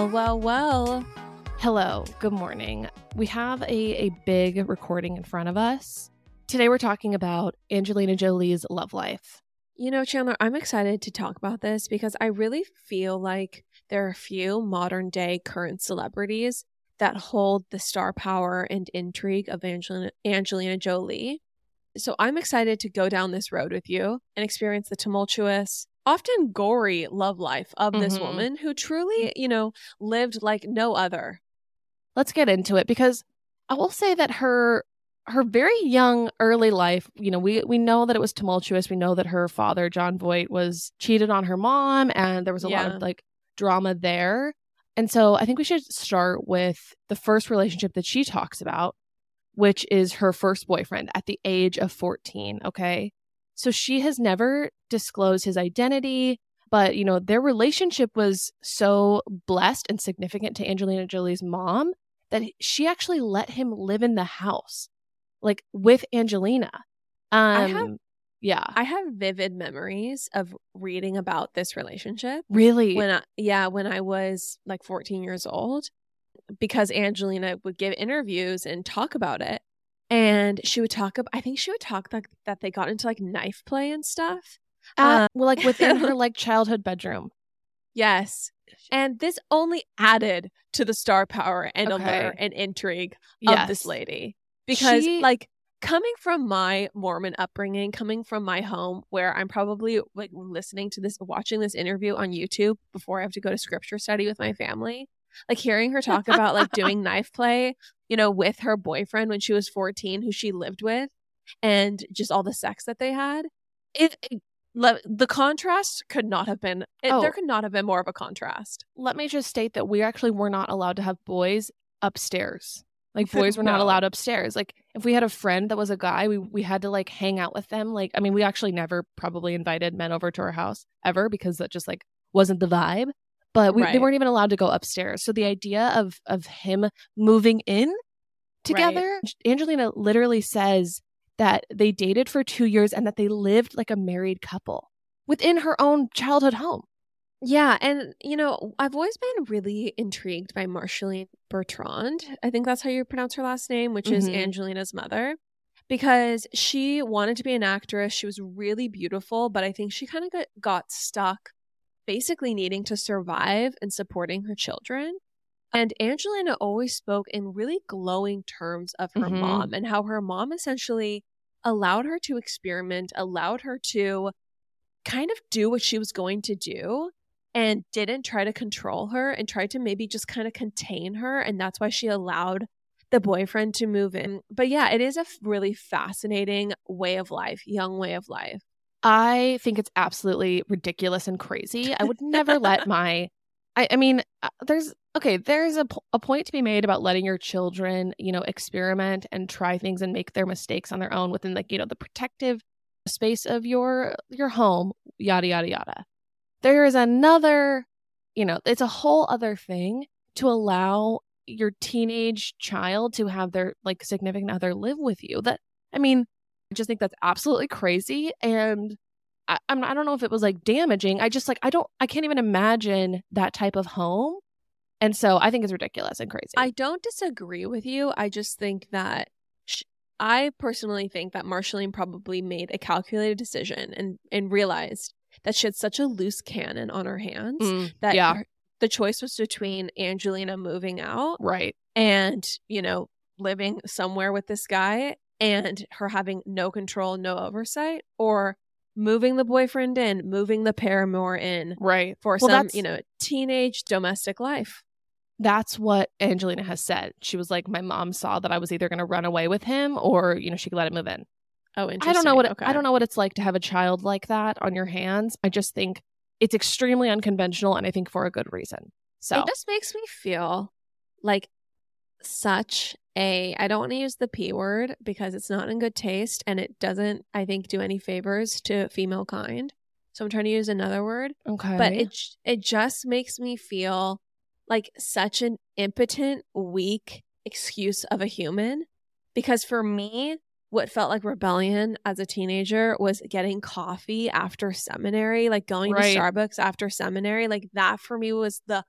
Well, well, well. Hello, good morning. We have a, a big recording in front of us. Today we're talking about Angelina Jolie's love life. You know, Chandler, I'm excited to talk about this because I really feel like there are a few modern day current celebrities that hold the star power and intrigue of Angelina, Angelina Jolie. So I'm excited to go down this road with you and experience the tumultuous, often gory love life of this Mhm. woman who truly, you know, lived like no other. Let's get into it because I will say that her her very young early life, you know, we we know that it was tumultuous. We know that her father, Jon Voight, was cheated on her mom and there was a lot of like drama there. And so I think we should start with the first relationship that she talks about, which is her first boyfriend at the age of 14, okay? So she has never disclosed his identity, but you know, their relationship was so blessed and significant to Angelina Jolie's mom that she actually let him live in the house like with Angelina. Um have- yeah. I have vivid memories of reading about this relationship. really when I, yeah when i was like 14 years old because angelina would give interviews and talk about it and she would talk about i think she would talk like that they got into like knife play and stuff Uh, um, well like within her like childhood bedroom. yes and this only added to the star power and Okay. allure and intrigue Yes. of this lady because She- like coming from my mormon upbringing coming from my home where i'm probably like listening to this watching this interview on youtube before i have to go to scripture study with my family like hearing her talk about like doing knife play you know with her boyfriend when she was 14 who she lived with and just all the sex that they had it, it le- the contrast could not have been it, Oh. there could not have been more of a contrast Let me just state that we actually were not allowed to have boys upstairs. Like boys were not allowed upstairs. Like if we had a friend that was a guy, we we had to like hang out with them. Like I mean, we actually never probably invited men over to our house ever because that just like wasn't the vibe. But we, they weren't even allowed to go upstairs. So the idea of of him moving in together, Angelina literally says that they dated for 2 years and that they lived like a married couple within her own childhood home. Yeah, and you know, I've always been really intrigued by Marcheline Bertrand. I think that's how you pronounce her last name, which is Mhm. Angelina's mother, because she wanted to be an actress. She was really beautiful, but I think she kind of got, got stuck basically needing to survive and supporting her children. And Angelina always spoke in really glowing terms of her Mhm. mom and how her mom essentially allowed her to experiment, allowed her to kind of do what she was going to do and didn't try to control her and tried to maybe just kind of contain her. And that's why she allowed the boyfriend to move in. But yeah, it is a really fascinating way of life, young way of life. I think it's absolutely ridiculous and crazy. I would never let my I, I mean, uh, there's okay, there's a, a point to be made about letting your children, you know, experiment and try things and make their mistakes on their own within like, you know, the protective space of your your home, yada yada yada. There is another, you know, it's a whole other thing to allow your teenage child to have their like significant other live with you. That I mean, I just think that's absolutely crazy and I, I'm I don't know if it was like damaging. I just like I don't I can't even imagine that type of home. And so I think it's ridiculous and crazy. I don't disagree with you. I just think that sh- I personally think that Marcheline probably made a calculated decision and, and realized that she had such a loose cannon on her hands Mm, that yeah. her- the choice was between Angelina moving out right. and, you know, living somewhere with this guy and her having no control, no oversight, or moving the boyfriend in, moving the paramour in Right. for Well, some, you know, teenage domestic life. That's what Angelina has said. She was like, My mom saw that I was either gonna run away with him or, you know, she could let him move in. Oh, interesting. I don't know what it, okay. I don't know what it's like to have a child like that on your hands. I just think it's extremely unconventional and I think for a good reason. So It just makes me feel like such a I don't want to use the P word because it's not in good taste and it doesn't, I think, do any favors to female kind. So I'm trying to use another word. okay. But it it just makes me feel like such an impotent, weak excuse of a human. Because for me, what felt like rebellion as a teenager was getting coffee after seminary, like going Right. to Starbucks after seminary. Like that for me was the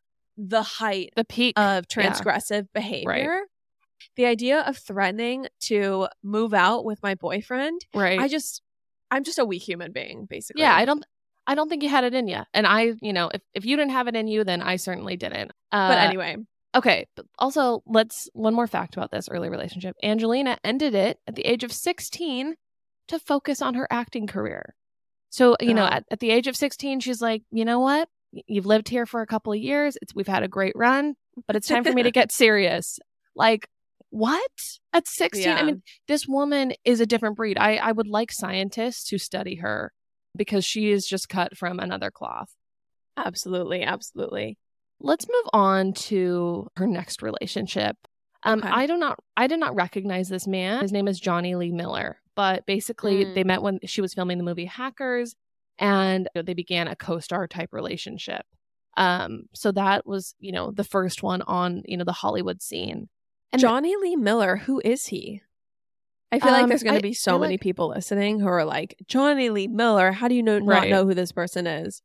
the height The peak. of transgressive behavior. Right. The idea of threatening to move out with my boyfriend, right. I just, I'm just a weak human being, basically. yeah, I don't I don't think you had it in you. And I, you know, if, if you didn't have it in you, then I certainly didn't. Uh, But anyway, Okay. But also, let's one more fact about this early relationship. Angelina ended it at the age of 16 to focus on her acting career. So, you know, at, at the age of 16, she's like, you know what? You've lived here for a couple of years. It's, we've had a great run, but it's time for me to get serious. Like, what? At 16? I mean, this woman is a different breed. I, I would like scientists to study her because she is just cut from another cloth. absolutely, absolutely. Let's move on to her next relationship. Um, Okay. I do not, I did not recognize this man. His name is Jonny Lee Miller. But basically, Mm. they met when she was filming the movie Hackers, and they began a co-star type relationship. Um, so that was, you know, the first one on, you know, the Hollywood scene. And Jonny Lee Miller, who is he? I feel like Um, there's going to be so many like- people listening who are like, Jonny Lee Miller, how do you know, not know who this person is?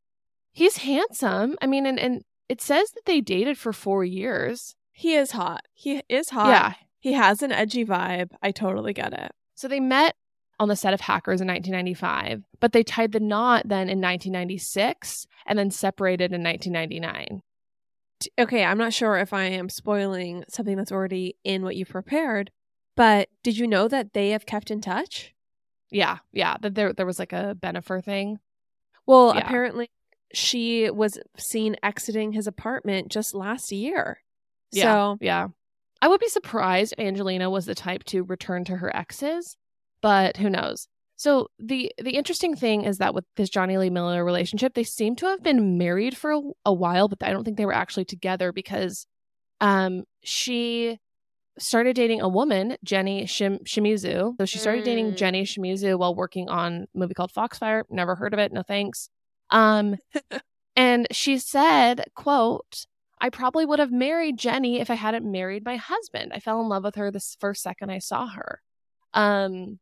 he's handsome. I mean, and and it says that they dated for four years. He is hot. He is hot. Yeah. He has an edgy vibe. I totally get it. So they met on the set of Hackers in 1995, but they tied the knot then in 1996 and then separated in 1999. Okay, I'm not sure if I am spoiling something that's already in what you've prepared, but did you know that they have kept in touch? Yeah, yeah. That there there was like a Benifer thing. Well, Yeah. apparently she was seen exiting his apartment just last year. Yeah, So, yeah. I would be surprised if Angelina was the type to return to her exes, but who knows? So the the interesting thing is that with this Jonny Lee Miller relationship, they seem to have been married for a, a while, but I don't think they were actually together because um she started dating a woman, Jenny Shim- Shimizu. So she started dating Mm. Jenny Shimizu while working on a movie called Foxfire. Never heard of it. No thanks. Um, and she said, "quote I probably would have married Jenny if I hadn't married my husband. I fell in love with her this first second I saw her." Um,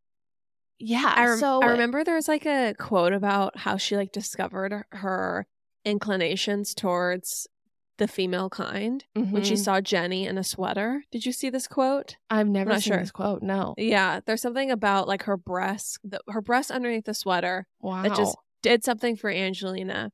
yeah. I, rem- so I remember there was like a quote about how she like discovered her inclinations towards the female kind when she Mhm. saw Jenny in a sweater. Did you see this quote? I've never not seen sure. this quote. No. Yeah, there's something about like her breasts, the, her breasts underneath the sweater Wow. that just did something for Angelina.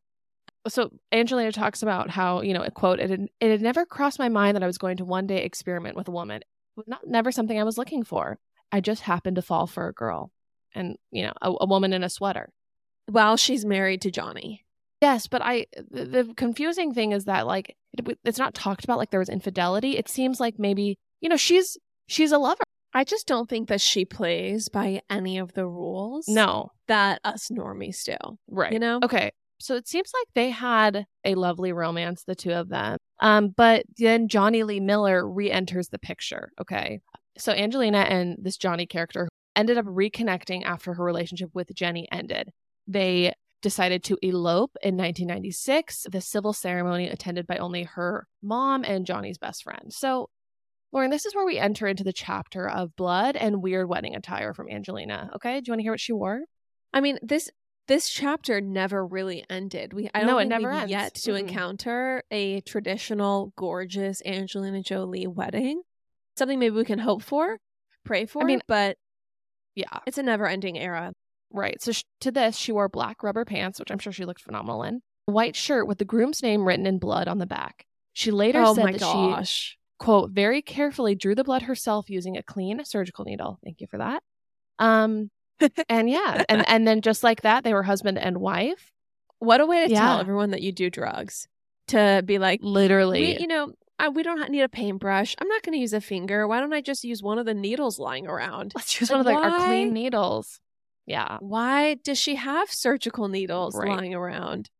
so Angelina talks about how you know, a quote, it had, it had never crossed my mind that I was going to one day experiment with a woman. Not never something I was looking for. I just happened to fall for a girl, and you know, a, a woman in a sweater. While she's married to Johnny. Yes, but I the, the confusing thing is that like it, it's not talked about like there was infidelity. It seems like maybe you know she's she's a lover. I just don't think that she plays by any of the rules No, that us normies do. right? You know? Okay, so it seems like they had a lovely romance, the two of them. Um, but then Jonny Lee Miller re-enters the picture. Okay, so Angelina and this Johnny character ended up reconnecting after her relationship with Jenny ended. They decided to elope in 1996, the civil ceremony attended by only her mom and Johnny's best friend. So, Lauren, this is where we enter into the chapter of blood and weird wedding attire from Angelina. Okay, do you want to hear what she wore? I mean, this this chapter never really ended. We I don't No, it think never ends. yet to Mm-mm. encounter a traditional, gorgeous Angelina Jolie wedding. Something maybe we can hope for, pray for. I mean- but Yeah, it's a never ending era. Right. So sh- to this, she wore black rubber pants, which I'm sure she looked phenomenal in, a white shirt with the groom's name written in blood on the back. She later oh said my that gosh. she, quote, very carefully drew the blood herself using a clean surgical needle. Thank you for that. Um, and yeah, and, and then just like that, they were husband and wife. What a way to Yeah. tell everyone that you do drugs. To be like, Literally. you know, I, we don't need a paintbrush. I'm not going to use a finger. Why don't I just use one of the needles lying around? Let's use one of the, our clean needles. Yeah. Why does she have surgical needles Right. lying around?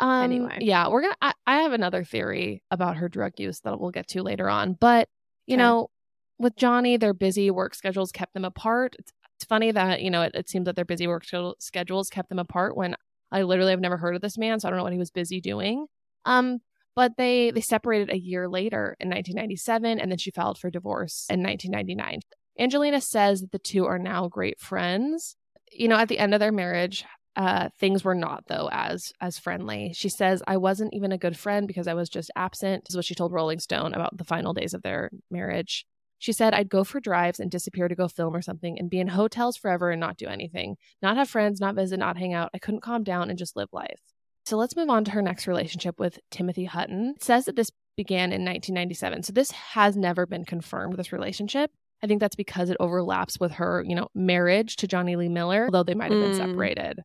Um, Anyway. yeah, we're gonna. I, I have another theory about her drug use that we'll get to later on. But you Okay. know, with Johnny, their busy work schedules kept them apart. It's, it's funny that you know it, it seems that their busy work schedule- schedules kept them apart. When I literally have never heard of this man, so I don't know what he was busy doing. Um, but they they separated a year later in 1997, and then she filed for divorce in 1999. Angelina says that the two are now great friends. You know, at the end of their marriage, Uh, things were not though as as friendly. She says, "I wasn't even a good friend because I was just absent." This is what she told Rolling Stone about the final days of their marriage. She said, "I'd go for drives and disappear to go film or something, and be in hotels forever and not do anything, not have friends, not visit, not hang out. I couldn't calm down and just live life." So let's move on to her next relationship with Timothy Hutton. It says that this began in 1997. So this has never been confirmed, this relationship. I think that's because it overlaps with her, you know, marriage to Jonny Lee Miller, although they might have been Mm. separated.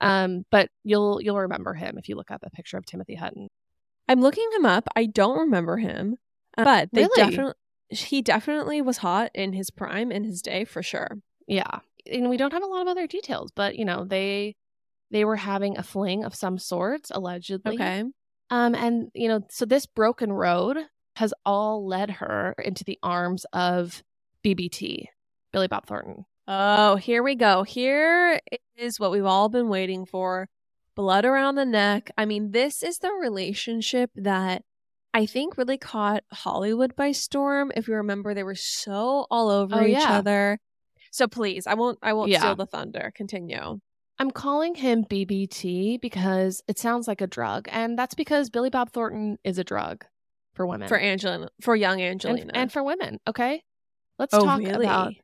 Um, but you'll you'll remember him if you look up a picture of Timothy Hutton. I'm looking him up. I don't remember him, uh, but they Really? definitely he definitely was hot in his prime in his day for sure. Yeah. And we don't have a lot of other details, but you know, they they were having a fling of some sorts, allegedly. Okay. Um, and you know, so this broken road has all led her into the arms of BBT, Billy Bob Thornton. Oh, here we go. Here is what we've all been waiting for. Blood around the neck. I mean, this is the relationship that I think really caught Hollywood by storm. If you remember, they were so all over Oh, each yeah. other. So please, I won't I won't Yeah. steal the thunder. Continue. I'm calling him BBT because it sounds like a drug, and that's because Billy Bob Thornton is a drug for women For Angelina for young and, Angelina. and for women. Okay, let's oh, talk really? about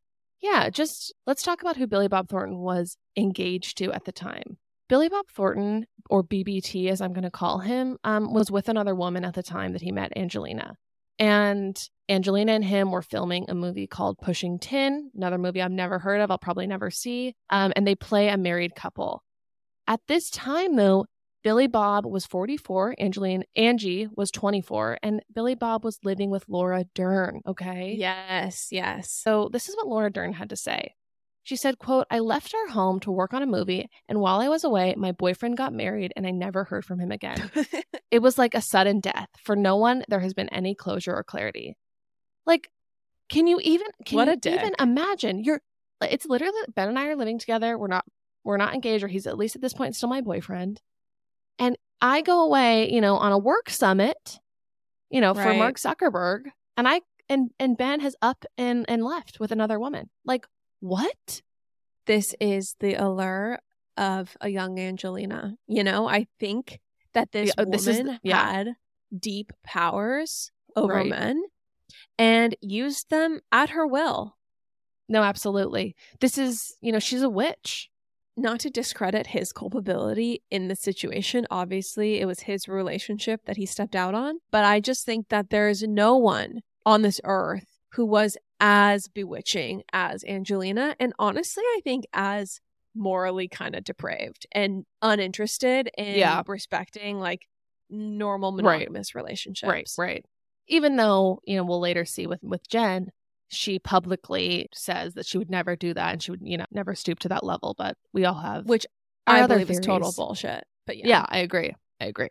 yeah. Just let's talk about who Billy Bob Thornton was engaged to at the time. Billy Bob Thornton, or BBT as I'm going to call him, um, was with another woman at the time that he met Angelina. And Angelina and him were filming a movie called Pushing Tin, another movie I've never heard of, I'll probably never see. Um, and they play a married couple. At this time, though, Billy Bob was 44, Angeline Angie was 24, and Billy Bob was living with Laura Dern. Okay. Yes, yes. So this is what Laura Dern had to say. She said, quote, I left our home to work on a movie, and while I was away, my boyfriend got married and I never heard from him again. it was like a sudden death. For no one, there has been any closure or clarity. Like, can you even can What you dick. even imagine? You're it's literally Ben and I are living together. We're not we're not engaged, or he's at least at this point still my boyfriend. And I go away, you know, on a work summit, you know, for Mark Zuckerberg, and I and and Ben has up and and left with another woman. Like, what? this is the allure of a young Angelina. You know, I think that this Yeah, uh, woman this is yeah. had deep powers over Right. men and used them at her will. No, absolutely. This is, you know, she's a witch. Not to discredit his culpability in the situation. Obviously, it was his relationship that he stepped out on. But I just think that there is no one on this earth who was as bewitching as Angelina. And honestly, I think as morally kind of depraved and uninterested in Yeah. respecting like normal Right. monogamous relationships. Right, right. Even though, you know, we'll later see with with Jen, she publicly says that she would never do that and she would, you know, never stoop to that level, but we all have Which I believe is total bullshit. But yeah. Yeah, I agree. I agree.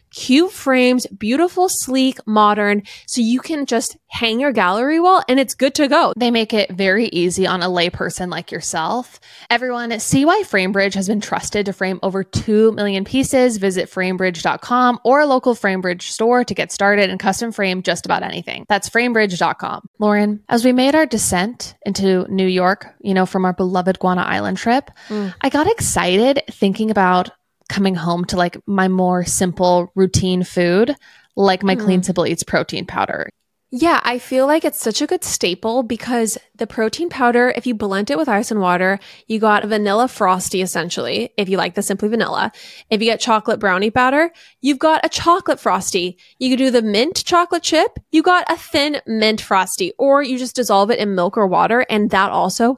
cute frames, beautiful, sleek, modern, so you can just hang your gallery wall and it's good to go. They make it very easy on a layperson like yourself. Everyone, see why Framebridge has been trusted to frame over 2 million pieces. Visit framebridge.com or a local Framebridge store to get started and custom frame just about anything. That's framebridge.com. Lauren, as we made our descent into New York, you know, from our beloved Guana Island trip, Mm. I got excited thinking about coming home to like my more simple routine food, like my Mm. Clean Simple Eats protein powder. Yeah, I feel like it's such a good staple because the protein powder, if you blend it with ice and water, you got vanilla frosty essentially, if you like the simply vanilla. If you get chocolate brownie powder, you've got a chocolate frosty. You could do the mint chocolate chip, you got a thin mint frosty, or you just dissolve it in milk or water, and that also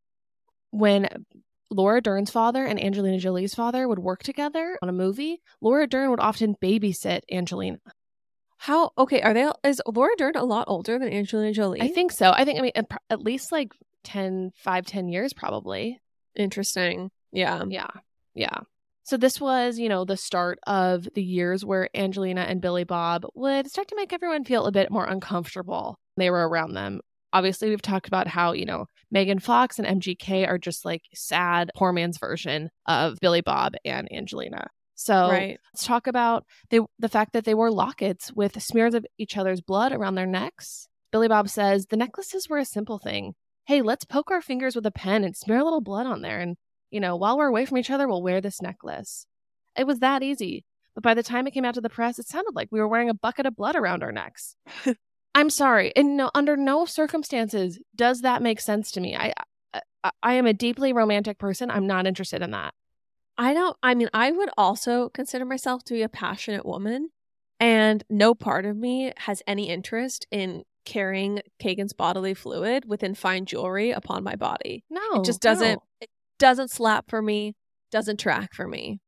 When Laura Dern's father and Angelina Jolie's father would work together on a movie, Laura Dern would often babysit Angelina. How, okay, are they, is Laura Dern a lot older than Angelina Jolie? I think so. I think, I mean, at, least like 10, 5, 10 years probably. Interesting. Yeah. Yeah. Yeah. So this was, you know, the start of the years where Angelina and Billy Bob would start to make everyone feel a bit more uncomfortable. They were around them. Obviously, we've talked about how, you know, Megan Fox and MGK are just like sad poor man's version of Billy Bob and Angelina. So Right. let's talk about they, the fact that they wore lockets with smears of each other's blood around their necks. Billy Bob says the necklaces were a simple thing. Hey, let's poke our fingers with a pen and smear a little blood on there. And, you know, while we're away from each other, we'll wear this necklace. It was that easy. But by the time it came out to the press, it sounded like we were wearing a bucket of blood around our necks. I'm sorry. And no, under no circumstances does that make sense to me. I, I, I am a deeply romantic person. I'm not interested in that. I don't, I mean, I would also consider myself to be a passionate woman, and no part of me has any interest in carrying Kagan's bodily fluid within fine jewelry upon my body. No, it just doesn't, no. it doesn't slap for me, doesn't track for me.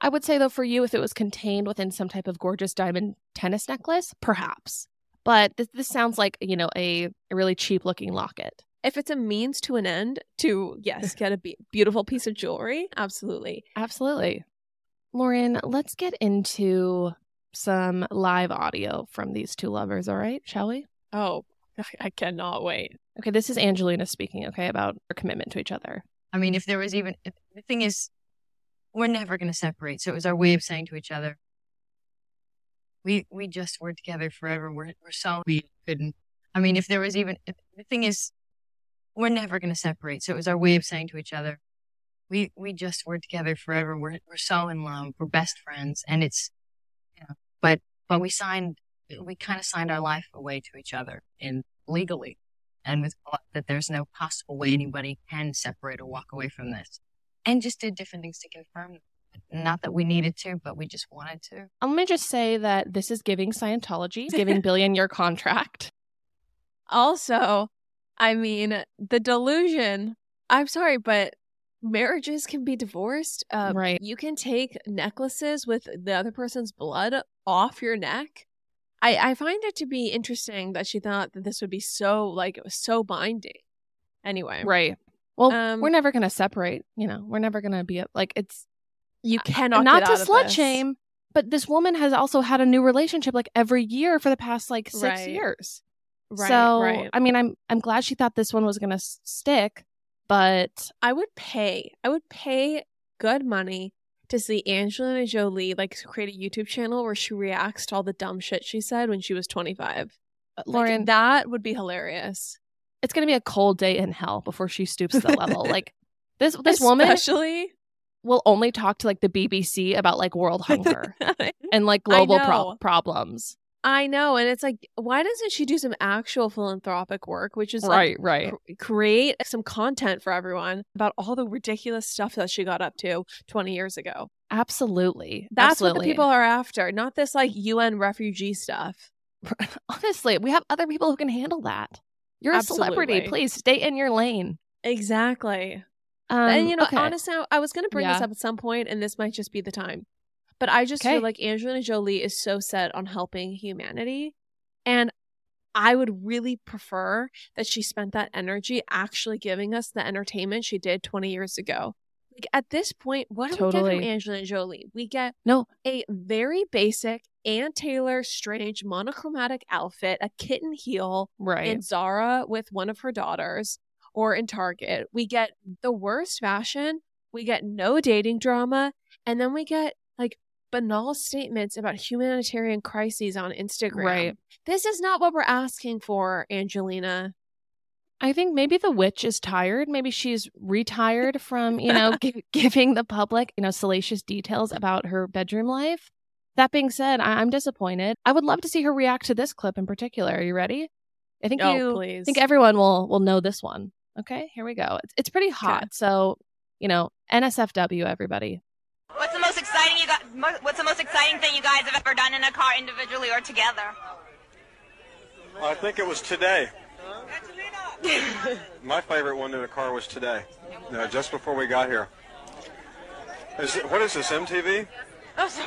I would say though, for you, if it was contained within some type of gorgeous diamond tennis necklace, perhaps. But this, this sounds like you know a, a really cheap looking locket. If it's a means to an end to, yes, get a be- beautiful piece of jewelry, absolutely. Absolutely. Lauren, let's get into some live audio from these two lovers, all right? Shall we? Oh, I cannot wait. Okay, this is Angelina speaking, okay, about her commitment to each other. I mean, if there was even if, the thing is, we're never going to separate. So it was our way of saying to each other, we we just were together forever. We're we're so we couldn't. I mean, if there was even if, the thing is, we're never going to separate. So it was our way of saying to each other, we we just were together forever. We're we're so in love. We're best friends, and it's, you know, but but we signed we kind of signed our life away to each other in legally, and with that there's no possible way anybody can separate or walk away from this, and just did different things to confirm. Not that we needed to, but we just wanted to. Let me just say that this is giving Scientology, giving Billion your contract. Also, I mean, the delusion. I'm sorry, but marriages can be divorced. Uh, Right. You can take necklaces with the other person's blood off your neck. I, I find it to be interesting that she thought that this would be so, like, it was so binding. Anyway, Right. Well, Um, we're never going to separate. You know, we're never going to be like it's you uh, cannot not to slut this. shame, but this woman has also had a new relationship like every year for the past like six Right. years. Right, so, right. I mean, I'm I'm glad she thought this one was going to s- stick, but I would pay. I would pay good money to see Angelina Jolie like create a YouTube channel where she reacts to all the dumb shit she said when she was 25. Uh, like, Lauren, that would be hilarious. it's going to be a cold day in hell before she stoops to that level. Like this this woman especially will only talk to like the BBC about like world hunger and like global pro- problems. I know, and it's like, why doesn't she do some actual philanthropic work, which is like right. cr- create some content for everyone about all the ridiculous stuff that she got up to 20 years ago. Absolutely. That's what the people are after, not this like UN refugee stuff. Honestly, we have other people who can handle that. You're a celebrity. Please stay in your lane. Exactly. Um, and you know, okay. honestly, I was going to bring this up at some point, and this might just be the time. But I just Okay. feel like Angelina Jolie is so set on helping humanity, and I would really prefer that she spent that energy actually giving us the entertainment she did 20 years ago. Like at this point, what do we get from Angelina Jolie? We get No. a very basic Ann Taylor Strange monochromatic outfit, a kitten heel, right. in Zara with one of her daughters or in Target. We get the worst fashion, we get no dating drama, and then we get like banal statements about humanitarian crises on Instagram. Right. This is not what we're asking for, Angelina. I think maybe the witch is tired. Maybe she's retired from, you know, gi- giving the public, you know, salacious details about her bedroom life. That being said, I- I'm disappointed. I would love to see her react to this clip in particular. Are you ready? I think oh, you please. I think everyone will will know this one. Okay, here we go. It's it's pretty hot. So, you know, NSFW everybody. What's the most exciting you got? What's the most exciting thing you guys have ever done in a car, individually or together? I think it was today. My favorite one in the car was today, uh, just before we got here. Is it, what is this, MTV? Oh, sorry.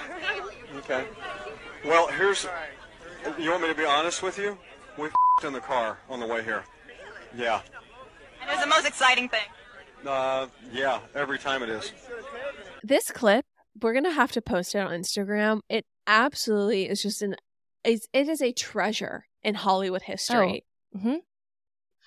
Okay. Well, here's. You want me to be honest with you? We f***ed in the car on the way here. Yeah. And it was the most exciting thing. Uh, yeah, every time it is. this clip we're gonna have to post it on instagram it absolutely is just an it's, it is a treasure in hollywood history mhm.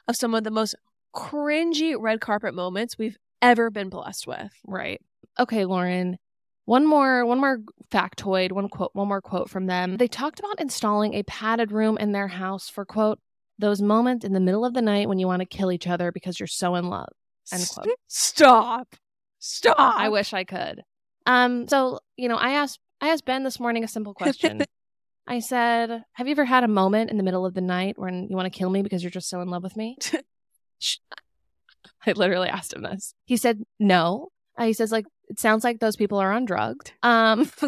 of some of the most cringy red carpet moments we've ever been blessed with Right. Okay, Lauren. One more one more factoid, one quote one more quote from them. They talked about installing a padded room in their house for quote those moments in the middle of the night when you want to kill each other because you're so in love. End quote. stop stop I wish I could. Um so, you know, I asked I asked Ben this morning a simple question. I said, "Have you ever had a moment in the middle of the night when you want to kill me because you're just so in love with me?" I literally asked him this. He said, "No." Uh, he says, "Like it sounds like those people are undrugged." Um,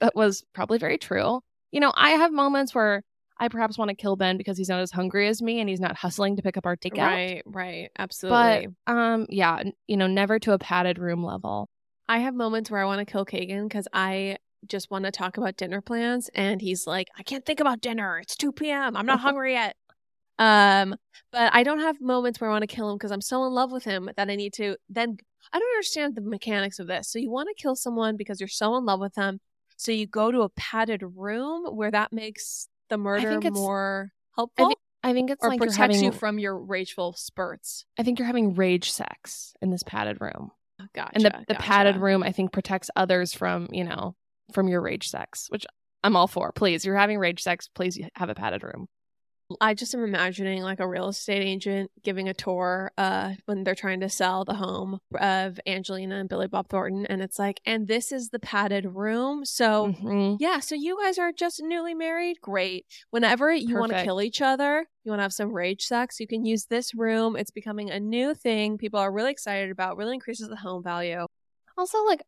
that was probably very true. You know, I have moments where I perhaps want to kill Ben because he's not as hungry as me and he's not hustling to pick up our takeout. right right absolutely. But um, yeah, you know, never to a padded room level. i have moments where i want to kill kagan because i just want to talk about dinner plans and he's like i can't think about dinner. It's 2 p.m i'm not hungry yet. Um but i don't have moments where i want to kill him because i'm so in love with him that i need to then i don't understand the mechanics of this. So you want to kill someone because you're so in love with them so you go to a padded room where that makes the murder think more helpful thi- I think it's or like protects having. you from your rageful spurts I think you're having rage sex in this padded room. gotcha and the, the gotcha. padded room i think protects others from you know from your rage sex which i'm all for please you're having rage sex please have a padded room I just am imagining like a real estate agent giving a tour uh when they're trying to sell the home of Angelina and Billy Bob Thornton and it's like and this is the padded room. So Mhm. yeah, so you guys are just newly married. Great. Whenever you want to kill each other, you want to have some rage sex, you can use this room. It's becoming a new thing people are really excited about, really increases the home value. also like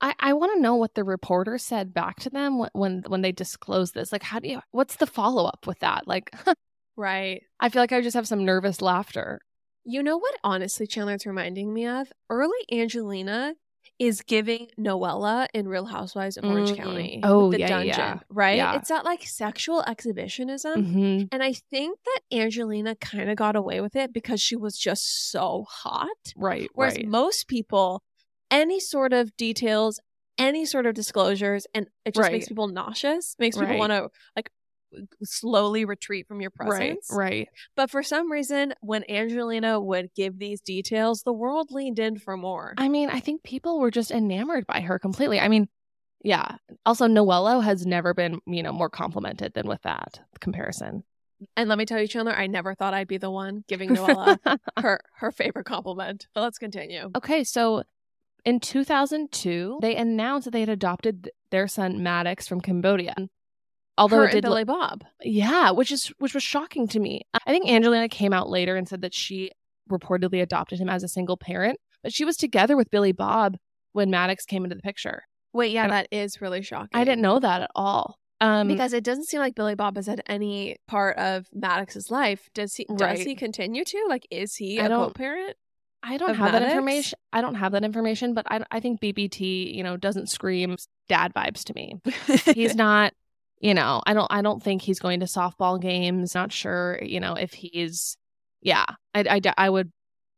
i i want to know what the reporter said back to them when when, when they disclosed this like how do you what's the follow-up with that like Right. i feel like i just have some nervous laughter You know what honestly Chandler it's reminding me of? Early Angelina is giving Noella in Real Housewives of Orange Mm. County. Oh, the yeah, dungeon, yeah. right? Yeah. It's that like sexual exhibitionism. hmm And I think that Angelina kind of got away with it because she was just so hot. right Whereas right most people, any sort of details, any sort of disclosures, and it just makes people nauseous, makes people Right. want to like slowly retreat from your right presence. right But for some reason, when Angelina would give these details, the world leaned in for more. i mean i think people were just enamored by her completely i mean yeah also Noella has never been you know more complimented than with that comparison and let me tell you, Chandler, I never thought I'd be the one giving Noella her her favorite compliment. But let's continue. Okay, so in 2002, they announced that they had adopted their son Maddox from Cambodia. Although Her it did, Billy look- Bob. yeah, which is which was shocking to me. I think Angelina came out later and said that she reportedly adopted him as a single parent, but she was together with Billy Bob when Maddox came into the picture. Wait, yeah, And- that is really shocking. I didn't know that at all. Um, because it doesn't seem like Billy Bob has had any part of Maddox's life. Does he? Does Right. he continue to? Like, is he I a co-parent? I don't have that information. I don't have that information, but I, I think BBT, you know, doesn't scream dad vibes to me. he's not you know i don't i don't think he's going to softball games not sure you know if he's yeah i i, I would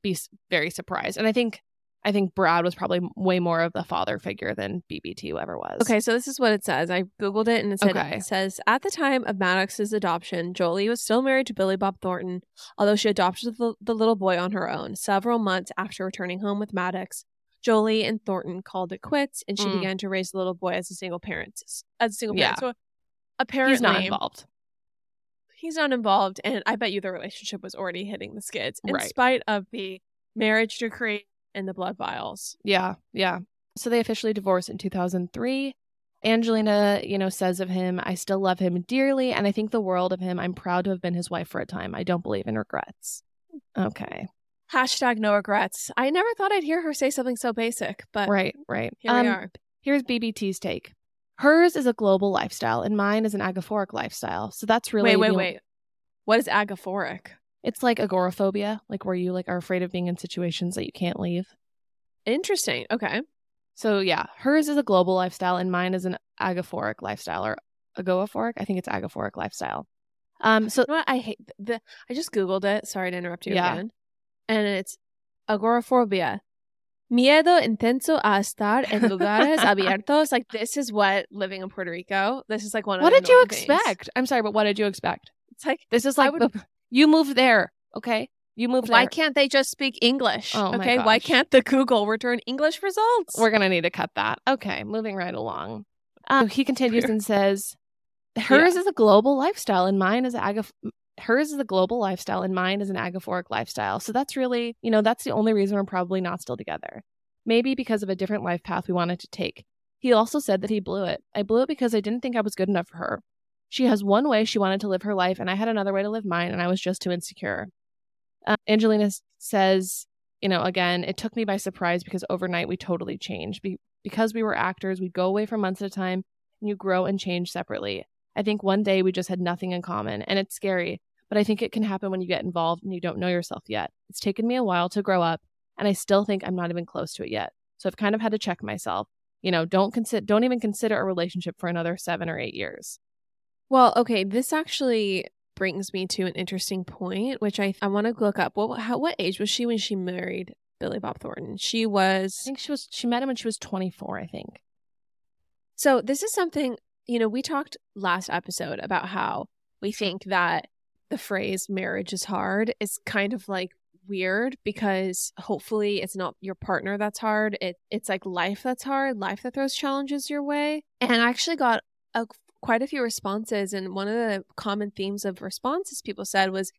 be very surprised and i think i think brad was probably way more of the father figure than bbt ever was Okay, so this is what it says. I googled it and it said Okay. it says at the time of Maddox's adoption, Jolie was still married to Billy Bob Thornton, although she adopted the, the little boy on her own. Several months after returning home with Maddox, Jolie and Thornton called it quits, and she Mm. began to raise the little boy as a single parent. As a single Yeah. parent, so apparently he's not involved he's not involved, and I bet you the relationship was already hitting the skids in Right. spite of the marriage decree and the blood vials. Yeah, yeah. So they officially divorced in 2003. Angelina, you know, says of him, I still love him dearly and I think the world of him. I'm proud to have been his wife for a time. I don't believe in regrets. Okay. Hashtag no regrets. I never thought I'd hear her say something so basic, but Right, right. here we Um, are. Here's BBT's take. Hers is a global lifestyle and mine is an agaphoric lifestyle. So that's really wait, wait, wait. What is agaphoric? It's like agoraphobia, like where you like are afraid of being in situations that you can't leave. Interesting. Okay. So yeah, hers is a global lifestyle and mine is an agaphoric lifestyle or agoraphoric. I think it's agaphoric lifestyle. Um so You know what? I hate the. I just googled it. Sorry to interrupt you Yeah. again. And it's agoraphobia. Miedo intenso a estar en lugares abiertos. Like this is what living in Puerto Rico. This is like one of what the did you annoying things. expect? I'm sorry, but what did you expect? It's like This is like would- the, you move there, okay? You moved why there. can't they just speak English? Oh okay, why can't the Google return English results? We're gonna need to cut that. Okay, moving right along. Um, he continues Fair. and says, "Hers is a global lifestyle, and mine is agaph. Hers is a global lifestyle, and mine is an agaphoric lifestyle. So that's really, you know, that's the only reason we're probably not still together. Maybe because of a different life path we wanted to take. He also said that he blew it. I blew it because I didn't think I was good enough for her. She has one way she wanted to live her life, and I had another way to live mine, and I was just too insecure. Uh, Angelina says, you know, again, it took me by surprise because overnight we totally changed. Be- because we were actors, we'd go away for months at a time, and you grow and change separately. I think one day we just had nothing in common, and it's scary, but I think it can happen when you get involved and you don't know yourself yet. It's taken me a while to grow up, and I still think I'm not even close to it yet. So I've kind of had to check myself. You know, don't consider, don't even consider a relationship for another seven or eight years. Well, okay, this actually brings me to an interesting point, which I I want to look up. What how what age was she when she married Billy Bob Thornton? She was I think she was she met him when she was 24. I think. So this is something, you know, we talked last episode about how we think that the phrase marriage is hard is kind of like weird because hopefully it's not your partner that's hard. It it's like life that's hard, life that throws challenges your way. And I actually got a, quite a few responses and one of the common themes of responses people said was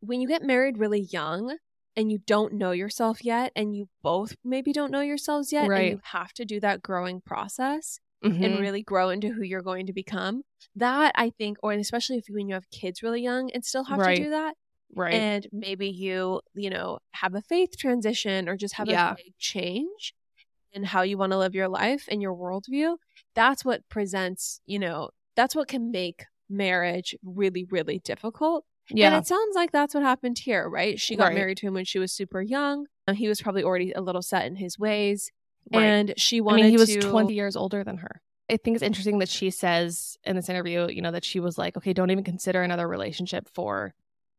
when you get married really young and you don't know yourself yet and you both maybe don't know yourselves yet Right. and you have to do that growing process Mhm. and really grow into who you're going to become. That I think, or especially if when you have kids really young and still have Right. to do that, right. and maybe you, you know, have a faith transition or just have Yeah. a big change in how you want to live your life and your worldview. That's what presents, you know, that's what can make marriage really, really difficult. Yeah. And it sounds like that's what happened here, right? She got Right. married to him when she was super young. Uh, He was probably already a little set in his ways. Right. And she wanted I mean, he was to 20 years older than her. I think it's interesting that she says in this interview, you know, that she was like, okay, don't even consider another relationship for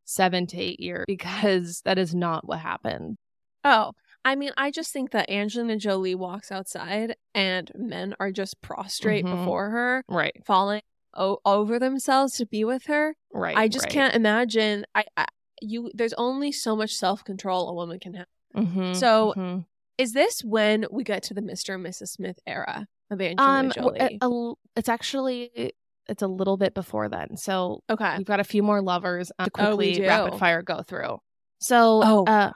seven to eight years because that is not what happened. Oh, I mean, I just think that Angelina Jolie walks outside and men are just prostrate Mhm. before her, Right. falling o- over themselves to be with her. Right. I just right. can't imagine. I, I you there's only so much self control a woman can have. Mhm, So, mhm. Is this when we get to the Mr. and Mrs. Smith era of Angelina um, Jolie? a- a- it's actually it's a little bit before then. So okay. we've got a few more lovers uh, to Oh, quickly do. rapid fire go through. So, Oh. uh,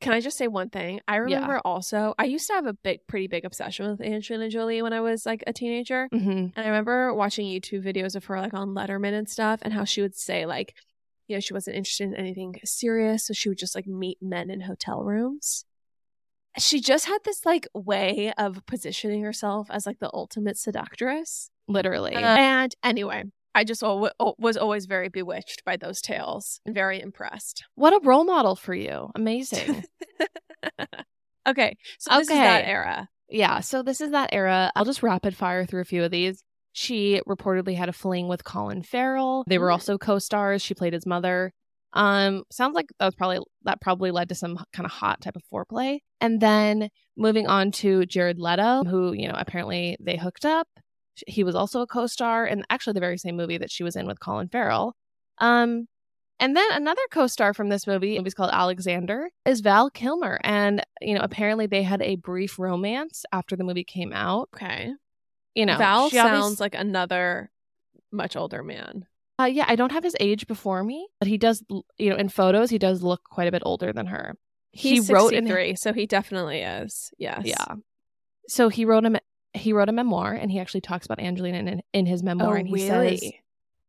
Can I just say one thing? I remember also I used to have a big, pretty big obsession with Angelina Jolie when I was like a teenager. mhm, And I remember watching YouTube videos of her like on Letterman and stuff and how she would say like, you know, she wasn't interested in anything serious, so she would just like meet men in hotel rooms. She just had this like way of positioning herself as like the ultimate seductress. literally. Uh, and anyway, I just was always very bewitched by those tales and very impressed. what a role model for you. Amazing. okay, so this is that era. Yeah, so this is that era. I'll just rapid fire through a few of these. She reportedly had a fling with Colin Farrell. They were Mm. also co-stars. She played his mother. Um, sounds like that was probably that probably led to some kind of hot type of foreplay. And then moving on to Jared Leto, who you know apparently they hooked up. He was also a co-star in actually the very same movie that she was in with Colin Farrell. Um, and then another co-star from this movie, it was called Alexander, is Val Kilmer. And, you know, apparently they had a brief romance after the movie came out. Okay. You know, Val sounds like another much older man. Uh, yeah, I don't have his age before me, but he does, you know, in photos, he does look quite a bit older than her. He's he wrote in 63, so he definitely is. Yes. Yeah. So he wrote me- he wrote a memoir, and he actually talks about Angelina in, in his memoir, Oh, and he really? says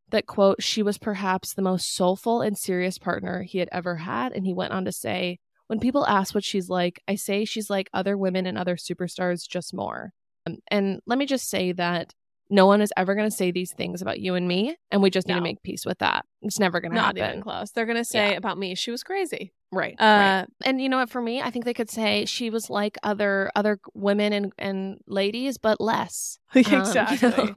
that quote she was perhaps the most soulful and serious partner he had ever had, and he went on to say, "When people ask what she's like, I say she's like other women and other superstars, just more." Um, and let me just say that no one is ever going to say these things about you and me, and we just need to make peace with that. It's never going to Not happen. even close. They're gonna say Yeah. about me, she was crazy. Right. Uh, right. And you know what? For me, I think they could say she was like other other women and and ladies, but less. Um, you exactly. know?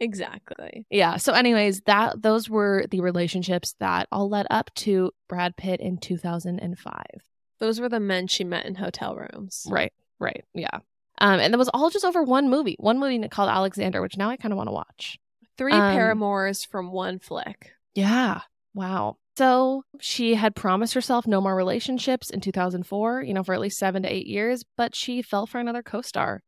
Exactly. yeah. So, anyways, that those were the relationships that all led up to Brad Pitt in two thousand and five. Those were the men she met in hotel rooms. Right. Right. Yeah. Um, and that was all just over one movie, one movie called Alexander, which now I kind of want to watch. Three Um, paramours from one flick. Yeah. Wow. So she had promised herself no more relationships in 2004, you know, for at least seven to eight years, but she fell for another co star.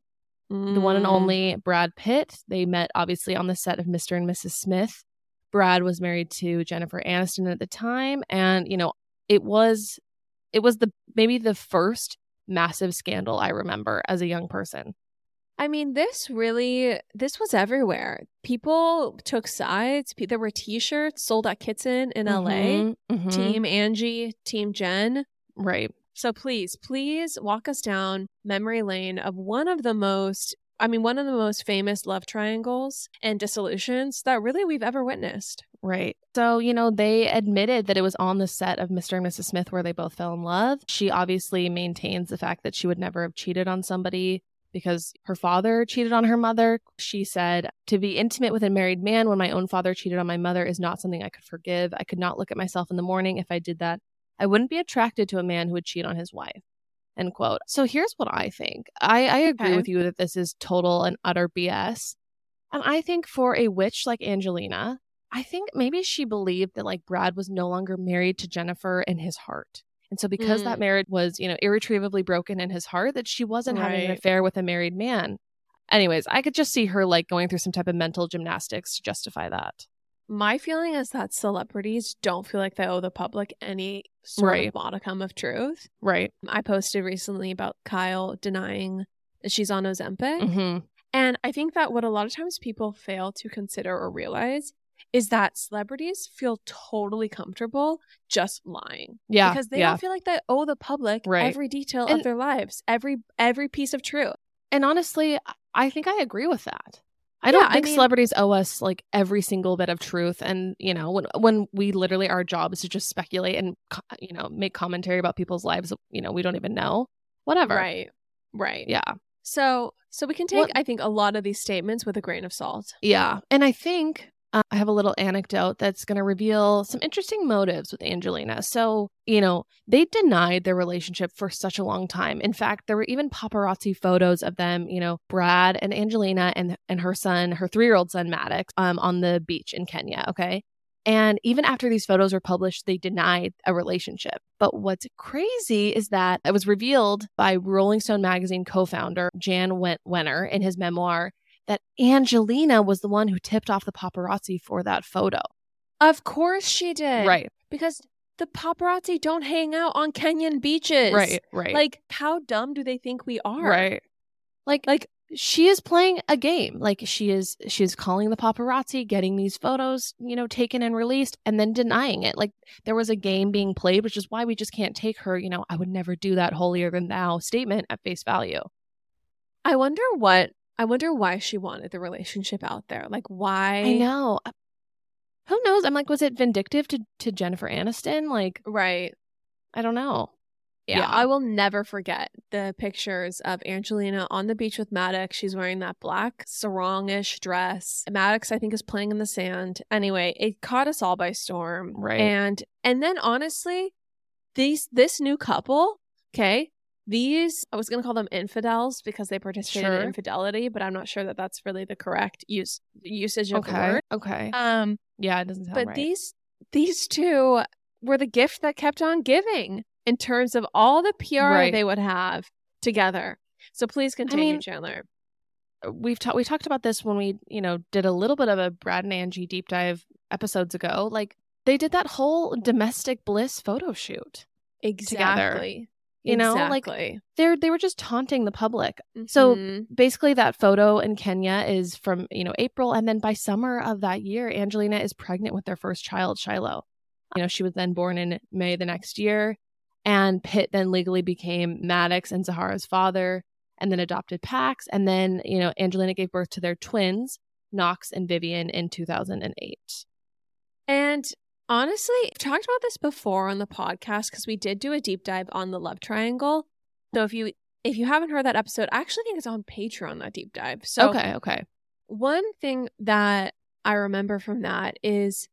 the one and Mm. only Brad Pitt. They met obviously on the set of Mr. and Mrs. Smith. Brad was married to Jennifer Aniston at the time and you know, it was it was the maybe the first massive scandal I remember as a young person. I mean, this really, this was everywhere. People took sides. There were T-shirts sold at Kitson in LA. Mhm, mhm. Team Angie, Team Jen. right. So please, please walk us down memory lane of one of the most, I mean, one of the most famous love triangles and dissolutions that really we've ever witnessed. Right. So, you know, they admitted that it was on the set of Mr. and Mrs. Smith where they both fell in love. She obviously maintains the fact that she would never have cheated on somebody because her father cheated on her mother. She said, To be intimate with a married man when my own father cheated on my mother is not something I could forgive. I could not look at myself in the morning if I did that. I wouldn't be attracted to a man who would cheat on his wife. End quote. So here's what I think. I, I agree Okay. with you that this is total and utter BS. And I think for a witch like Angelina, I think maybe she believed that like Brad was no longer married to Jennifer in his heart. And so because that Mm. marriage was, you know, irretrievably broken in his heart, that she wasn't having an affair with a married man. Anyways, I could just see her like going through some type of mental gymnastics to justify that. My feeling is that celebrities don't feel like they owe the public any sort Right. of modicum of truth. Right. I posted recently about Kyle denying that she's on Ozempic. hmm And I think that what a lot of times people fail to consider or realize is that celebrities feel totally comfortable just lying. Yeah. Because they yeah. don't feel like they owe the public Right. every detail And- of their lives, every every piece of truth. And honestly, I think I agree with that. I don't I think mean- celebrities owe us like every single bit of truth. And you know, when when we literally our job is to just speculate and you know make commentary about people's lives, you know, we don't even know. Whatever. Right. Right. Yeah. So so we can take What- I think a lot of these statements with a grain of salt. Yeah. And I think uh, I have a little anecdote that's going to reveal some interesting motives with Angelina. So, you know, they denied their relationship for such a long time. In fact, there were even paparazzi photos of them, you know, Brad and Angelina and and her son, her 3-year-old son Maddox, um on the beach in Kenya, okay? And even after these photos were published, they denied a relationship. But what's crazy is that it was revealed by Rolling Stone magazine co-founder Jan Wen- Wenner in his memoir that Angelina was the one who tipped off the paparazzi for that photo. Of course she did. Right. Because the paparazzi don't hang out on Kenyan beaches. Right. Right. Like how dumb do they think we are? right. Like like she is playing a game. Like she is she is calling the paparazzi, getting these photos, you know, taken and released and then denying it. Like there was a game being played, which is why we just can't take her, you know, I would never do that holier than thou statement at face value. I wonder what I wonder why she wanted the relationship out there. Like why I know. Who knows? I'm like, was it vindictive to, to Jennifer Aniston? Like, Right. I don't know. Yeah, Yeah. I will never forget the pictures of Angelina on the beach with Maddox. She's wearing that black sarongish dress. Maddox, I think, is playing in the sand. Anyway, it caught us all by storm. Right. And and then honestly, these this new couple, okay, these I was gonna call them infidels because they participated Sure. in infidelity, but I'm not sure that that's really the correct use usage of the Okay. word. Okay. Um, yeah, it doesn't sound but right. these these two were the gift that kept on giving in terms of all the PR Right. they would have together. So please continue, mean, Chandler. we've talked we talked about this when we you know did a little bit of a Brad and Angie deep dive episodes ago, like they did that whole domestic bliss photo shoot. Exactly. You know, like they're they were just taunting the public. So Mhm. basically that photo in Kenya is from, you know, April and then by summer of that year Angelina is pregnant with their first child, Shiloh. You know, she was then born in May the next year and Pitt then legally became Maddox and Zahara's father and then adopted Pax and then, you know, Angelina gave birth to their twins, Knox and Vivienne in 2008. And honestly, I've talked about this before on the podcast because we did do a deep dive on the love triangle. So if you if you haven't heard that episode, I actually think it's on Patreon that deep dive. So okay, okay. one thing that I remember from that is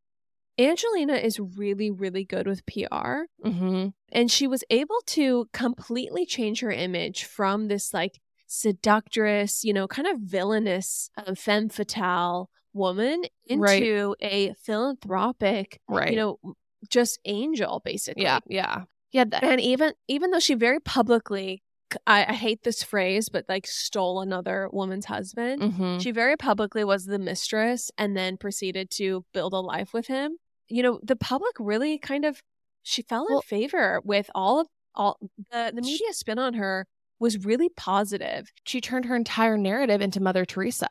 Angelina is really, really good with PR. Mhm. And she was able to completely change her image from this like seductress, you know, kind of villainous uh, femme fatale woman Right. into a philanthropic, Right. you know, just angel basically. yeah, yeah. Yeah, And even even though she very publicly I, I hate this phrase, but like stole another woman's husband. mhm. She very publicly was the mistress and then proceeded to build a life with him. You know, the public really kind of she fell in favor with all of all the the media spin on her was really positive. she turned her entire narrative into Mother Teresa.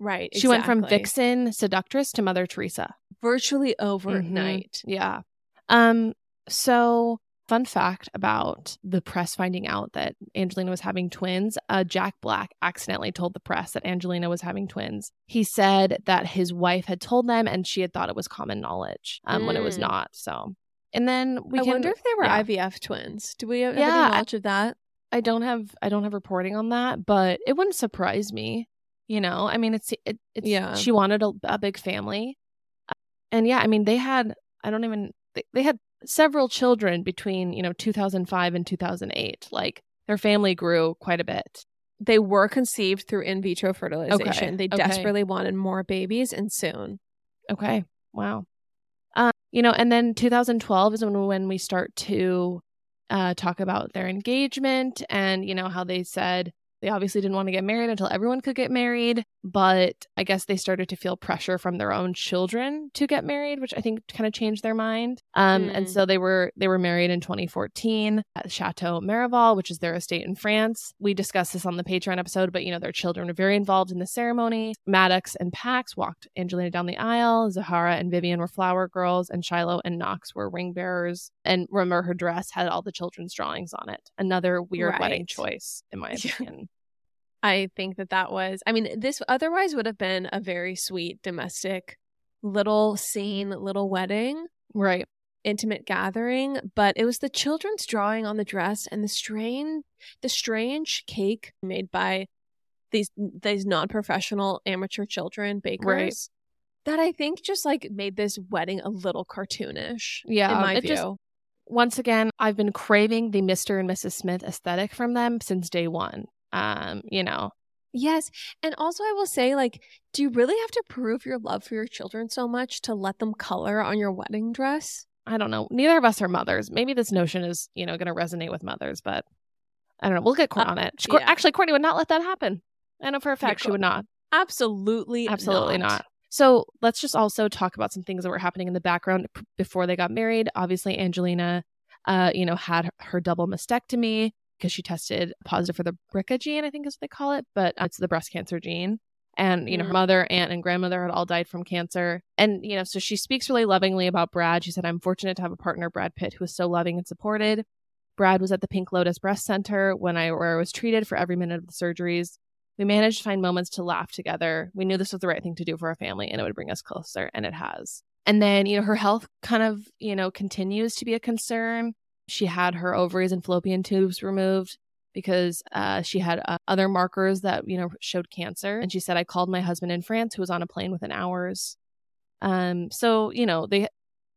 Right. She went from vixen seductress to Mother Teresa. virtually Mhm. overnight. Yeah. Um so fun fact about the press finding out that Angelina was having twins, uh Jack Black accidentally told the press that Angelina was having twins. He said that his wife had told them and she had thought it was common knowledge um when it was Mm. not. So and then we I can wonder if they were yeah. IVF twins. Do we have Yeah, any knowledge of that? I don't have I don't have reporting on that, but it wouldn't surprise me. You know, I mean, it's it, it's Yeah. She wanted a, a big family, Uh, and yeah, I mean, they had I don't even they, they had several children between you know 2005 and 2008. Like their family grew quite a bit. They were conceived through in vitro fertilization. Okay. They okay. desperately wanted more babies and soon. Okay, wow. Um, you know, and then 2012 is when when we start to uh, talk about their engagement and you know how they said they obviously didn't want to get married until everyone could get married, but I guess they started to feel pressure from their own children to get married, which I think kind of changed their mind. Um, and Mm. so they were they were married in 2014 at Chateau Miraval, which is their estate in France. We discussed this on the Patreon episode, but you know their children were very involved in the ceremony. Maddox and Pax walked Angelina down the aisle. Zahara and Vivienne were flower girls, and Shiloh and Knox were ring bearers. And remember, her dress had all the children's drawings on it. Another weird wedding choice, in my opinion. I think that that was, I mean, this otherwise would have been a very sweet domestic little scene, little wedding, right. intimate gathering, but it was the children's drawing on the dress and the strange, the strange cake made by these these non-professional amateur children bakers that I think just like made this wedding a little cartoonish. Yeah, in my view. just- Once again, I've been craving the Mr. and Mrs. Smith aesthetic from them since day one. Um, you know, Yes. And also, I will say, like, do you really have to prove your love for your children so much to let them color on your wedding dress? I don't know. Neither of us are mothers. Maybe this notion is, you know, going to resonate with mothers, but I don't know. We'll get Court Uh, on it. Yeah. Actually, Courtney would not let that happen. I know for a fact she would not. Absolutely, Absolutely not. So let's just also talk about some things that were happening in the background p- before they got married. Obviously, Angelina, uh, you know, had her double mastectomy because she tested positive for the BRCA gene, I think is what they call it, but it's the breast cancer gene. And, you know, her Mm. mother, aunt, and grandmother had all died from cancer. And, you know, so she speaks really lovingly about Brad. She said, I'm fortunate to have a partner, Brad Pitt, who is so loving and supported. Brad was at the Pink Lotus Breast Center when I where I was treated for every minute of the surgeries. We managed to find moments to laugh together. We knew this was the right thing to do for our family and it would bring us closer, and it has. And then, you know, her health kind of, you know, continues to be a concern. She had her ovaries and fallopian tubes removed because uh, she had uh, other markers that, you know, showed cancer. And she said, I called my husband in France who was on a plane within hours. Um, so, you know, they,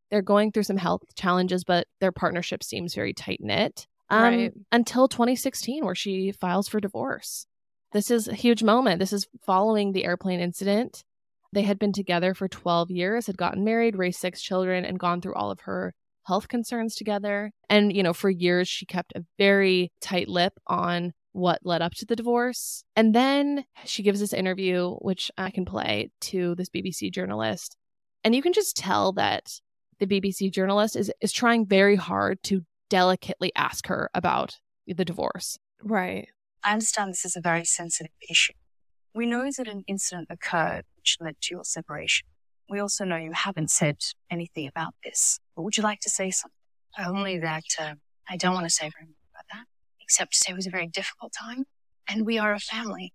they're going through some health challenges, but their partnership seems very tight knit. Um, Right. Until 2016, where she files for divorce. This is a huge moment. This is following the airplane incident. They had been together for 12 years, had gotten married, raised six children, and gone through all of her health concerns together. And, you know, for years, she kept a very tight lip on what led up to the divorce. And then she gives this interview, which I can play to this BBC journalist. And you can just tell that the BBC journalist is is trying very hard to delicately ask her about the divorce. Right. I understand this is a very sensitive issue. We know that an incident occurred which led to your separation. We also know you haven't said anything about this. But would you like to say something? Only that uh, I don't want to say very much about that, except to say it was a very difficult time. And we are a family.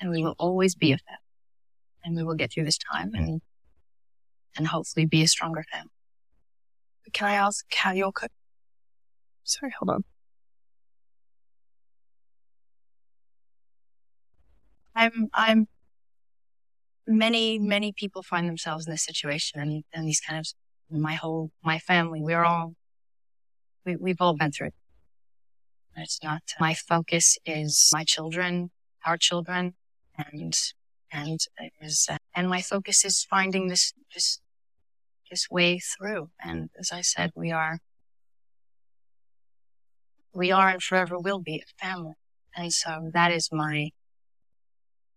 And we will always be a family. And we will get through this time and and hopefully be a stronger family. Can I ask how you're coping? Sorry, hold on. I'm, I'm, many, many people find themselves in this situation and, and these kind of, my whole, my family, we're all, we, we've all been through it. It's not, my focus is my children, our children, and, and it was, uh, and my focus is finding this, this, this way through. And as I said, we are, we are and forever will be a family. And so that is my,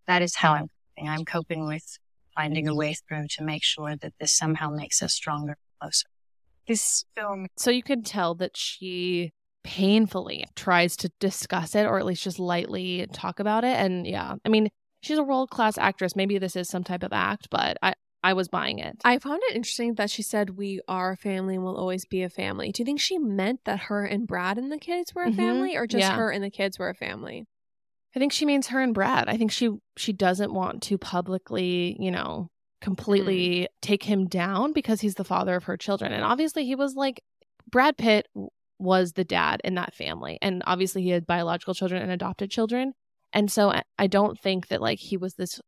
that is how I'm coping. I'm coping with finding a way through to make sure that this somehow makes us stronger, closer. This film. So you can tell that she painfully tries to discuss it or at least just lightly talk about it. And yeah, I mean, she's a world class actress. Maybe this is some type of act, but I, I was buying it. I found it interesting that she said we are a family and will always be a family. Do you think she meant that her and Brad and the kids were a Mhm. family or just Yeah. her and the kids were a family? I think she means her and Brad. I think she she doesn't want to publicly, you know, completely mm-hmm. take him down because he's the father of her children. And obviously he was like Brad Pitt was the dad in that family. And obviously he had biological children and adopted children. And so I, don't think that like he was this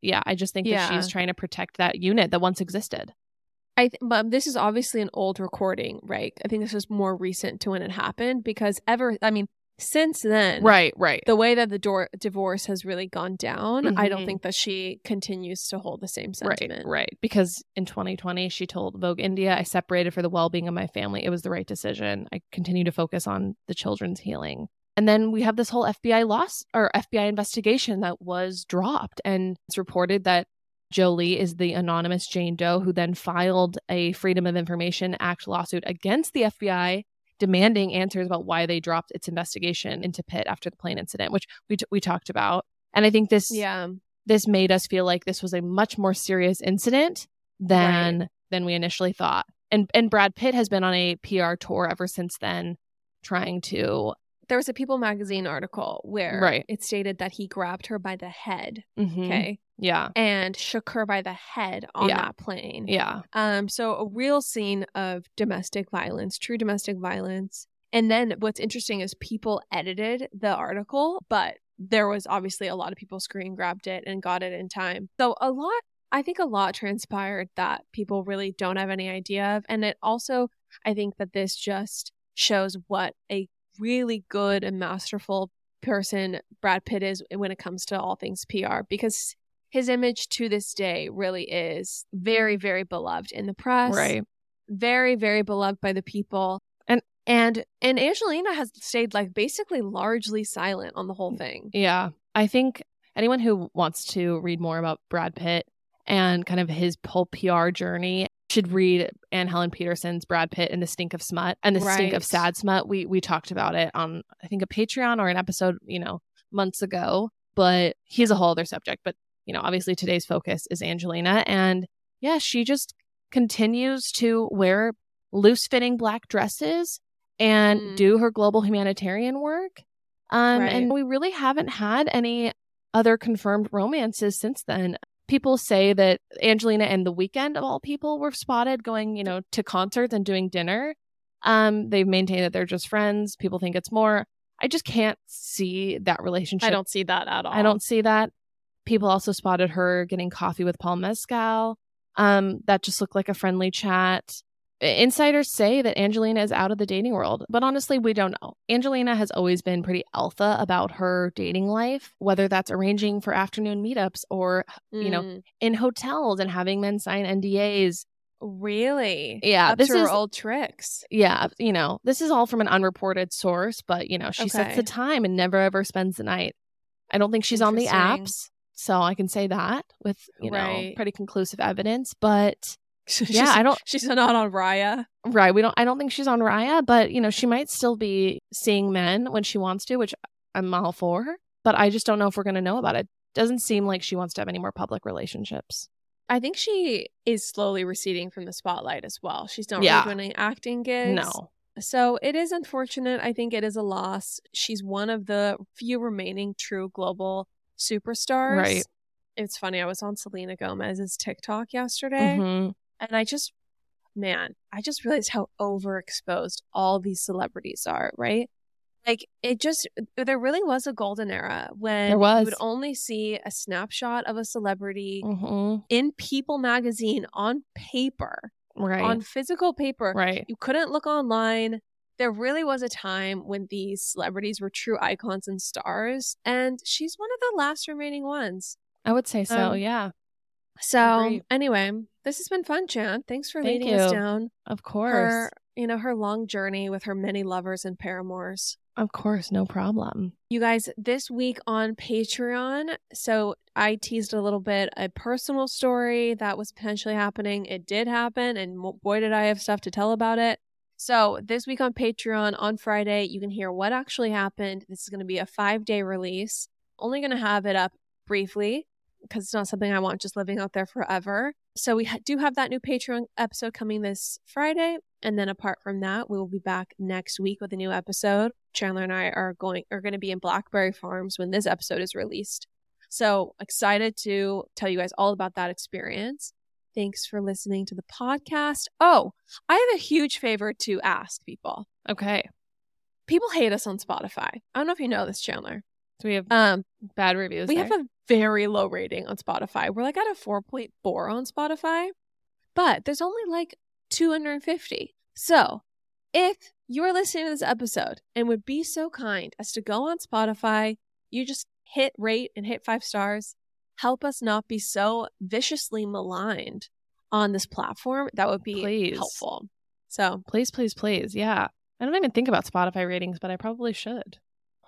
yeah, I just think that she's trying to protect that unit that once existed. I th- but this is obviously an old recording, right? I think this is more recent to when it happened because ever I mean since then Right, right. the way that the door divorce has really gone down, I don't Mhm. think that she continues to hold the same sentiment. Right, right. Because in 2020, she told Vogue India, I separated for the well being of my family. It was the right decision. I continue to focus on the children's healing. And then we have this whole FBI loss or FBI investigation that was dropped. And it's reported that Jolie is the anonymous Jane Doe who then filed a Freedom of Information Act lawsuit against the FBI demanding answers about why they dropped its investigation into Pitt after the plane incident, which we, t- we talked about. And I think this Yeah. this made us feel like this was a much more serious incident than than we initially thought. And and Brad Pitt has been on a PR tour ever since then trying to There was a People magazine article where Right. it stated that he grabbed her by the head, Mhm. okay, Yeah. and shook her by the head on Yeah. that plane. Yeah. Um, so a real scene of domestic violence, true domestic violence. And then what's interesting is people edited the article, but there was obviously a lot of people screen grabbed it and got it in time. So a lot, I think a lot transpired that people really don't have any idea of. And it also, I think that this just shows what a really good and masterful person Brad Pitt is when it comes to all things PR because his image to this day really is very, very beloved in the press. Right. Very, very beloved by the people. And- and and Angelina has stayed like basically largely silent on the whole mm, thing. Yeah. I think anyone who wants to read more about Brad Pitt and kind of his whole PR journey should read Anne Helen Petersen's Brad Pitt and the Stink of Smut and the Stink of Right. Sad Smut. We we talked about it on I think a Patreon or an episode, you know, months ago. But he's a whole other subject. But you know, obviously today's focus is Angelina, and yeah, she just continues to wear loose fitting black dresses and Mm. do her global humanitarian work. Um, Right. and we really haven't had any other confirmed romances since then. People say that Angelina and The Weeknd, of all people, were spotted going, you know, to concerts and doing dinner. Um, they've maintained that they're just friends. People think it's more. I just can't see that relationship. I don't see that at all. I don't see that. People also spotted her getting coffee with Paul Mescal. Um, that just looked like a friendly chat. Insiders say that Angelina is out of the dating world, but honestly, we don't know. Angelina has always been pretty alpha about her dating life, whether that's arranging for afternoon meetups or you know, Mm, in hotels and having men sign NDAs. really. Yeah, Up this is old tricks. yeah, you know, this is all from an unreported source, but you know, she sets the time and never ever spends the night. I don't think she's on the apps, so I can say that with, you know, Right. pretty conclusive evidence, but She's- Yeah, I don't- She's not on Raya. Right. We don't I don't think she's on Raya, but you know, she might still be seeing men when she wants to, which I'm all for. But I just don't know if we're gonna know about it. Doesn't seem like she wants to have any more public relationships. I think she is slowly receding from the spotlight as well. She's not Yeah. really doing any acting gigs. No. So it is unfortunate. I think it is a loss. She's one of the few remaining true global superstars. Right. It's funny. I was on Selena Gomez's TikTok yesterday, Mhm. And I just, man, I just realized how overexposed all these celebrities are. Right. Like it just, there really was a golden era when There was. you would only see a snapshot of a celebrity Mhm. in People magazine on paper, Right. on physical paper. right. You couldn't look online. There really was a time when these celebrities were true icons and stars, and she's one of the last remaining ones. I would say so, Um, yeah. So, anyway, this has been fun, Chan. Thanks for Thank leading us down Of course. her, you know, her long journey with her many lovers and paramours. Of course, no problem. You guys, this week on Patreon, so I teased a little bit a personal story that was potentially happening. It did happen, and boy, did I have stuff to tell about it. So, this week on Patreon, on Friday, you can hear what actually happened. This is going to be a five day release. Only going to have it up briefly because it's not something I want just living out there forever. So, we ha- do have that new Patreon episode coming this Friday. And then apart from that, we will be back next week with a new episode. Chandler and I are going are going to be in Blackberry Farms when this episode is released. So excited to tell you guys all about that experience. Thanks for listening to the podcast. Oh, I have a huge favor to ask people. Okay. People hate us on Spotify. I don't know if you know this, Chandler. So we have Um, bad reviews. we there. have a very low rating on Spotify. We're like at a 4.4 on Spotify, but there's only like 250. So if you're listening to this episode and would be so kind as to go on Spotify, you just hit rate and hit five stars, help us not be so viciously maligned on this platform, that would be Please. helpful. So, please, please, please. Yeah. I don't even think about Spotify ratings, but I probably should.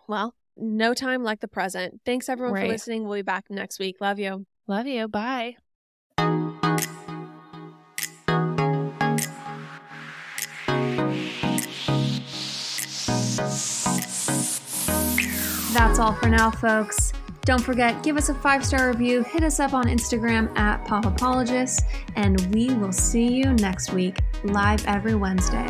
well, no time like the present. Thanks everyone for listening. We'll be back next week. Love you. Love you. Bye. That's all for now, folks. Don't forget, give us a five star review, hit us up on Instagram at Pop Apologists, and we will see you next week, live every Wednesday.